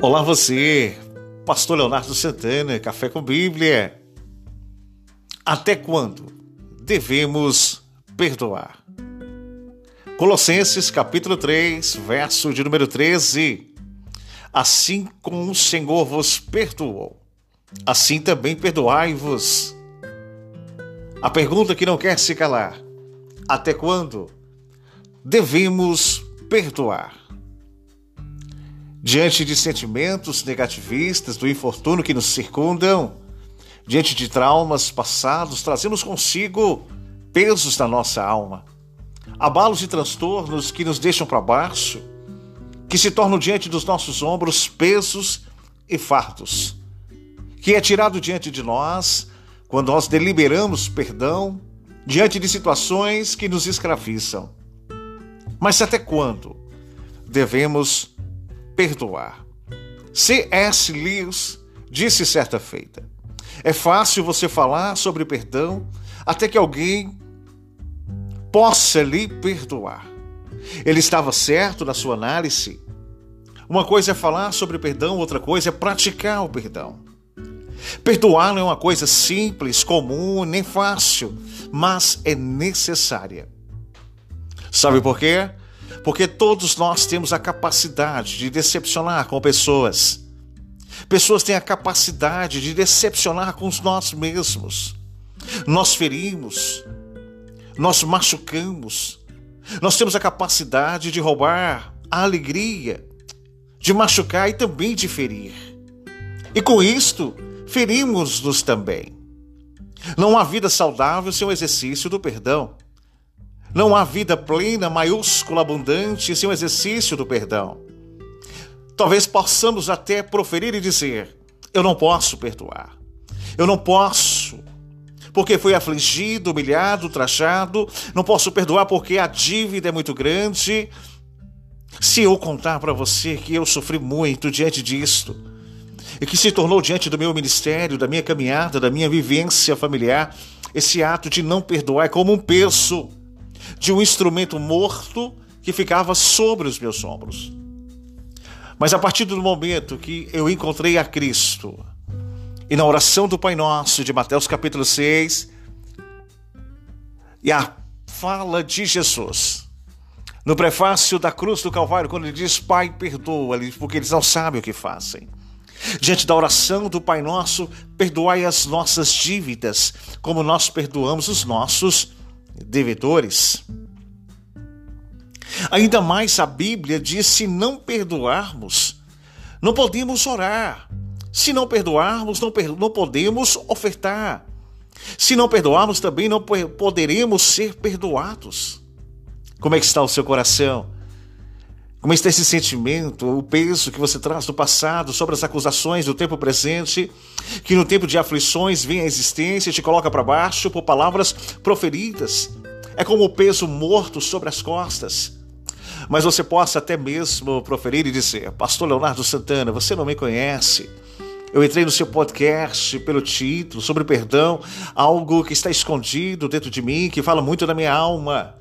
Olá você, Pastor Leonardo Santana, Café com Bíblia. Até quando devemos perdoar? Colossenses capítulo 3, verso de número 13. Assim como o Senhor vos perdoou, assim também perdoai-vos. A pergunta que não quer se calar: até quando devemos perdoar? Diante de sentimentos negativistas do infortúnio que nos circundam, diante de traumas passados, trazemos consigo pesos da nossa alma, abalos e transtornos que nos deixam para baixo, que se tornam diante dos nossos ombros pesos e fardos, que é tirado diante de nós quando nós deliberamos perdão diante de situações que nos escravizam. Mas até quando devemos perdoar. C.S. Lewis disse certa feita: É fácil você falar sobre perdão até que alguém possa lhe perdoar. Ele estava certo na sua análise. Uma coisa é falar sobre perdão, outra coisa é praticar o perdão. Perdoar não é uma coisa simples, comum, nem fácil, mas é necessária. Sabe por quê? Porque todos nós temos a capacidade de decepcionar com pessoas. Pessoas têm a capacidade de decepcionar com nós mesmos. Nós ferimos, nós machucamos, nós temos a capacidade de roubar a alegria, de machucar e também de ferir. E com isto, ferimos-nos também. Não há vida saudável sem o exercício do perdão. Não há vida plena, maiúscula, abundante sem o exercício do perdão. Talvez possamos até proferir e dizer: Eu não posso perdoar. Eu não posso, porque fui afligido, humilhado, trachado. Não posso perdoar porque a dívida é muito grande. Se eu contar para você que eu sofri muito diante disto, e que se tornou diante do meu ministério, da minha caminhada, da minha vivência familiar, esse ato de não perdoar é como um peso de um instrumento morto que ficava sobre os meus ombros. Mas a partir do momento que eu encontrei a Cristo, e na oração do Pai Nosso de Mateus capítulo 6, e a fala de Jesus, no prefácio da cruz do Calvário, quando ele diz: Pai, perdoa, porque eles não sabem o que fazem. Diante da oração do Pai Nosso, perdoai as nossas dívidas, como nós perdoamos os nossos devedores. Ainda mais a Bíblia diz: se não perdoarmos, não podemos orar. Se não perdoarmos, não, per não podemos ofertar. Se não perdoarmos, também não poderemos ser perdoados. Como é que está o seu coração? Como está esse sentimento, o peso que você traz do passado sobre as acusações do tempo presente, que no tempo de aflições vem à existência e te coloca para baixo por palavras proferidas? É como o peso morto sobre as costas. Mas você possa até mesmo proferir e dizer: Pastor Leonardo Santana, você não me conhece. Eu entrei no seu podcast pelo título sobre perdão, algo que está escondido dentro de mim, que fala muito da minha alma.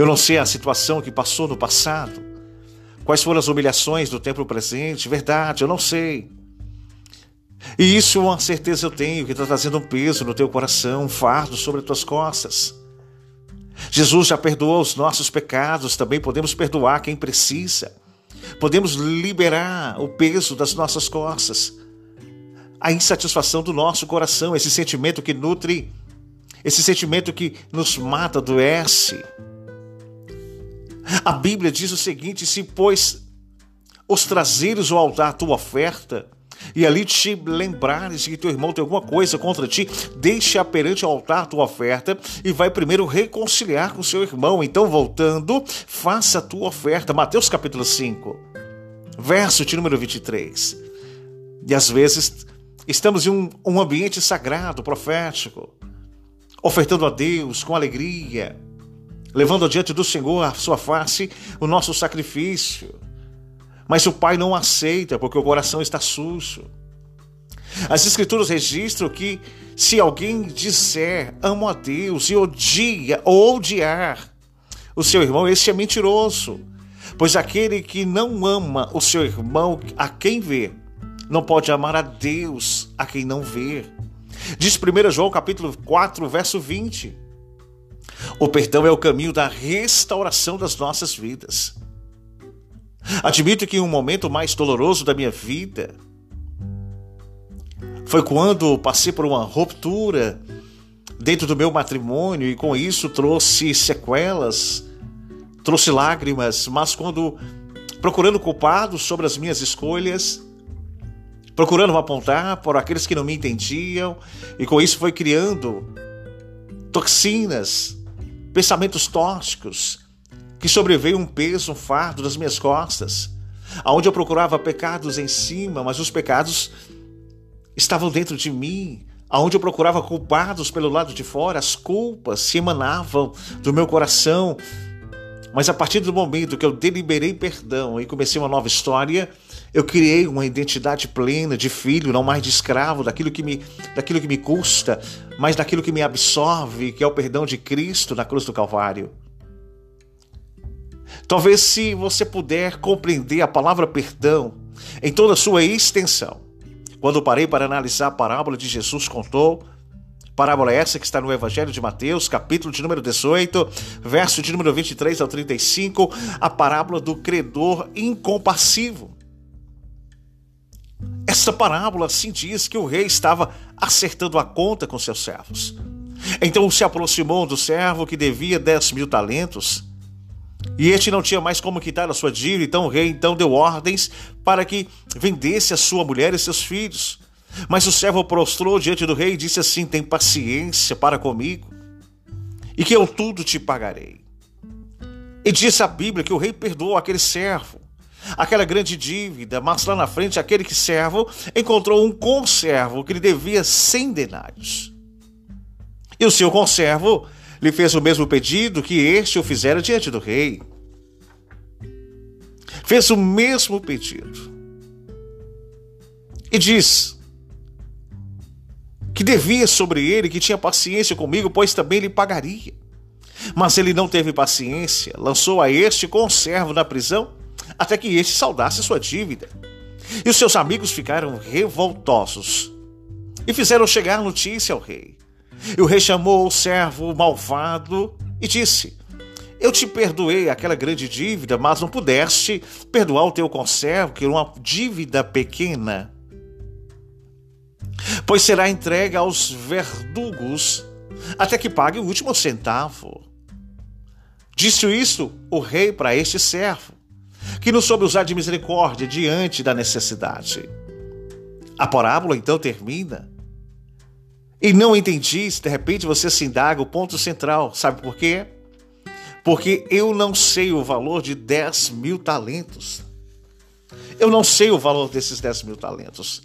Eu não sei a situação que passou no passado, quais foram as humilhações do tempo presente, verdade, eu não sei. E isso uma certeza eu tenho, que está trazendo um peso no teu coração, um fardo sobre as tuas costas. Jesus já perdoou os nossos pecados, também podemos perdoar quem precisa. Podemos liberar o peso das nossas costas. A insatisfação do nosso coração, esse sentimento que nutre, esse sentimento que nos mata, adoece. A Bíblia diz o seguinte: se, pois, os trazeres ao altar a tua oferta, e ali te lembrares que teu irmão tem alguma coisa contra ti, deixa perante o altar tua oferta e vai primeiro reconciliar com seu irmão. Então, voltando, faça a tua oferta. Mateus capítulo 5, verso de número 23. E às vezes estamos em um, um ambiente sagrado, profético, ofertando a Deus com alegria, levando diante do Senhor a sua face o nosso sacrifício. Mas o pai não aceita porque o coração está sujo. As escrituras registram que se alguém disser amo a Deus e odia ou odiar o seu irmão, esse é mentiroso. Pois aquele que não ama o seu irmão a quem vê, não pode amar a Deus a quem não vê. Diz 1 João capítulo 4, verso 20. O perdão é o caminho da restauração das nossas vidas. Admito que um momento mais doloroso da minha vida foi quando passei por uma ruptura dentro do meu matrimônio e com isso trouxe sequelas, trouxe lágrimas, mas quando procurando culpados sobre as minhas escolhas, procurando apontar por aqueles que não me entendiam, e com isso foi criando toxinas, pensamentos tóxicos, que sobreveio um peso, um fardo das minhas costas, aonde eu procurava pecados em cima, mas os pecados estavam dentro de mim, aonde eu procurava culpados pelo lado de fora, as culpas se emanavam do meu coração. Mas a partir do momento que eu deliberei perdão e comecei uma nova história, eu criei uma identidade plena de filho, não mais de escravo, daquilo que me, daquilo que me custa, mas daquilo que me absorve, que é o perdão de Cristo na cruz do Calvário. Talvez se você puder compreender a palavra perdão em toda a sua extensão, quando parei para analisar a parábola de Jesus contou, parábola essa que está no Evangelho de Mateus, capítulo de número 18, verso de número 23 ao 35, a parábola do credor incompassivo. Esta parábola assim diz que o rei estava acertando a conta com seus servos. Então se aproximou do servo que devia 10 mil talentos e este não tinha mais como quitar a sua dívida, então o rei então deu ordens para que vendesse a sua mulher e seus filhos. Mas o servo prostrou diante do rei e disse assim: Tem paciência para comigo, e que eu tudo te pagarei. E disse a Bíblia que o rei perdoou aquele servo, aquela grande dívida, mas lá na frente aquele que servo encontrou um conservo que lhe devia cem denários. E o seu conservo lhe fez o mesmo pedido que este o fizera diante do rei. Fez o mesmo pedido. E diz que devia sobre ele, que tinha paciência comigo, pois também lhe pagaria. Mas ele não teve paciência, lançou a este conservo na prisão, até que este saudasse sua dívida. E os seus amigos ficaram revoltosos e fizeram chegar notícia ao rei. E o rei chamou o servo malvado e disse: Eu te perdoei aquela grande dívida, mas não pudeste perdoar o teu conservo, que era uma dívida pequena. Pois será entregue aos verdugos até que pague o último centavo. Disse isso o rei para este servo, que não soube usar de misericórdia diante da necessidade. A parábola então termina e não entendi, se de repente você se indaga o ponto central. Sabe por quê? Porque eu não sei o valor de 10 mil talentos. Eu não sei o valor desses 10 mil talentos.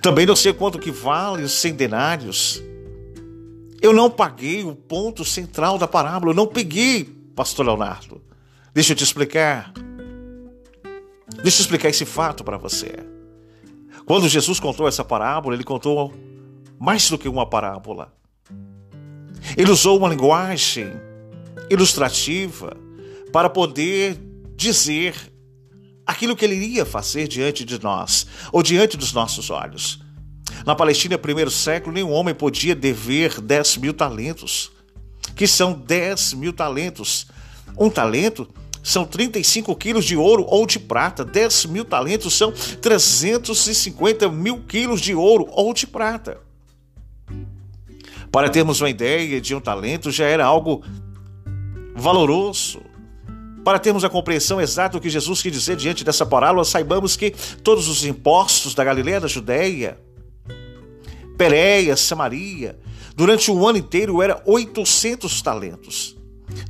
Também não sei quanto que vale os centenários. Eu não paguei o ponto central da parábola. Eu não peguei, pastor Leonardo. Deixa eu te explicar. Deixa eu explicar esse fato para você. Quando Jesus contou essa parábola, ele contou mais do que uma parábola. Ele usou uma linguagem ilustrativa para poder dizer aquilo que ele iria fazer diante de nós ou diante dos nossos olhos. Na Palestina, primeiro século, nenhum homem podia dever 10 mil talentos, que são 10 mil talentos. Um talento são 35 quilos de ouro ou de prata, 10 mil talentos são 350 mil quilos de ouro ou de prata. Para termos uma ideia de um talento já era algo valoroso. Para termos a compreensão exata do que Jesus quis dizer diante dessa parábola, saibamos que todos os impostos da Galileia da Judéia, Pereia, Samaria, durante um ano inteiro era 800 talentos.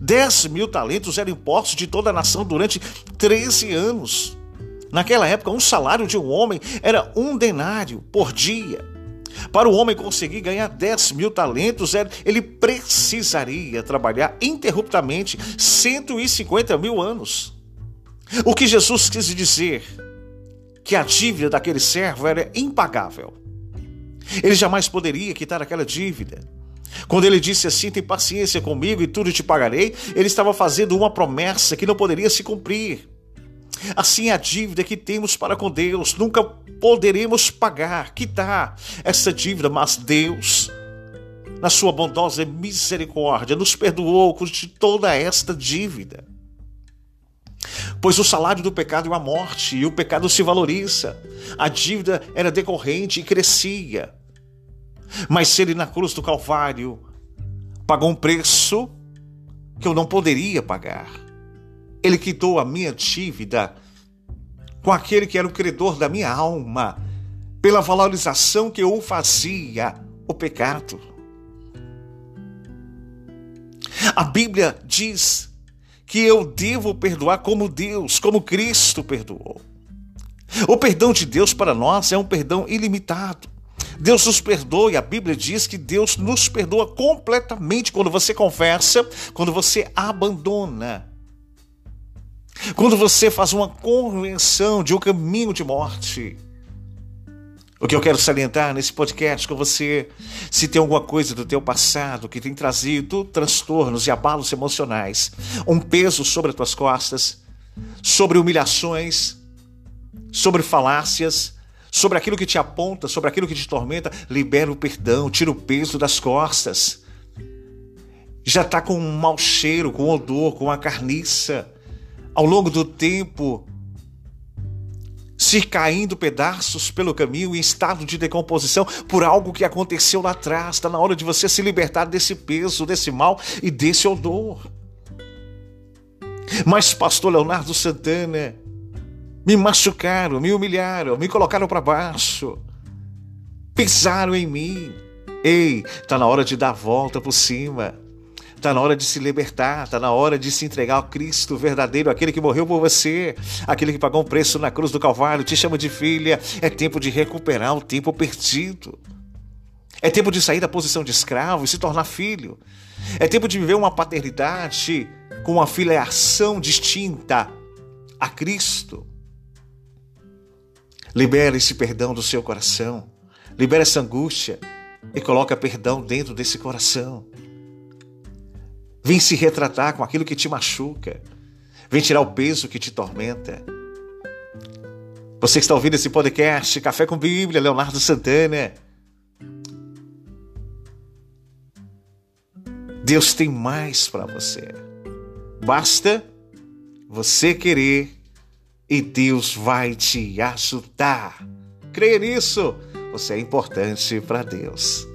10 mil talentos eram impostos de toda a nação durante 13 anos. Naquela época, um salário de um homem era um denário por dia. Para o homem conseguir ganhar 10 mil talentos, ele precisaria trabalhar interruptamente 150 mil anos. O que Jesus quis dizer? Que a dívida daquele servo era impagável. Ele jamais poderia quitar aquela dívida. Quando ele disse assim: tem paciência comigo e tudo te pagarei, ele estava fazendo uma promessa que não poderia se cumprir. Assim, a dívida que temos para com Deus, nunca poderemos pagar, quitar essa dívida, mas Deus, na sua bondosa misericórdia, nos perdoou de toda esta dívida. Pois o salário do pecado é a morte, e o pecado se valoriza. A dívida era decorrente e crescia. Mas ele na cruz do Calvário pagou um preço que eu não poderia pagar. Ele quitou a minha dívida com aquele que era o credor da minha alma, pela valorização que eu fazia o pecado. A Bíblia diz que eu devo perdoar como Deus, como Cristo perdoou. O perdão de Deus para nós é um perdão ilimitado. Deus nos perdoa e a Bíblia diz que Deus nos perdoa completamente quando você confessa, quando você abandona. Quando você faz uma convenção de um caminho de morte. O que eu quero salientar nesse podcast com você, se tem alguma coisa do teu passado que tem trazido transtornos e abalos emocionais, um peso sobre as tuas costas, sobre humilhações, sobre falácias, sobre aquilo que te aponta, sobre aquilo que te tormenta, libera o perdão, tira o peso das costas. Já está com um mau cheiro, com odor, com a carniça. Ao longo do tempo, se caindo pedaços pelo caminho em estado de decomposição por algo que aconteceu lá atrás. Está na hora de você se libertar desse peso, desse mal e desse odor. Mas, pastor Leonardo Santana, me machucaram, me humilharam, me colocaram para baixo, pisaram em mim. Ei, está na hora de dar a volta por cima. Está na hora de se libertar, está na hora de se entregar ao Cristo verdadeiro, aquele que morreu por você, aquele que pagou um preço na cruz do Calvário, te chama de filha. É tempo de recuperar o tempo perdido. É tempo de sair da posição de escravo e se tornar filho. É tempo de viver uma paternidade com uma filiação distinta a Cristo. Libera esse perdão do seu coração. Libera essa angústia e coloca perdão dentro desse coração. Vem se retratar com aquilo que te machuca. Vem tirar o peso que te tormenta. Você que está ouvindo esse podcast, Café com Bíblia, Leonardo Santana. Deus tem mais para você. Basta você querer e Deus vai te ajudar. Creia nisso. Você é importante para Deus.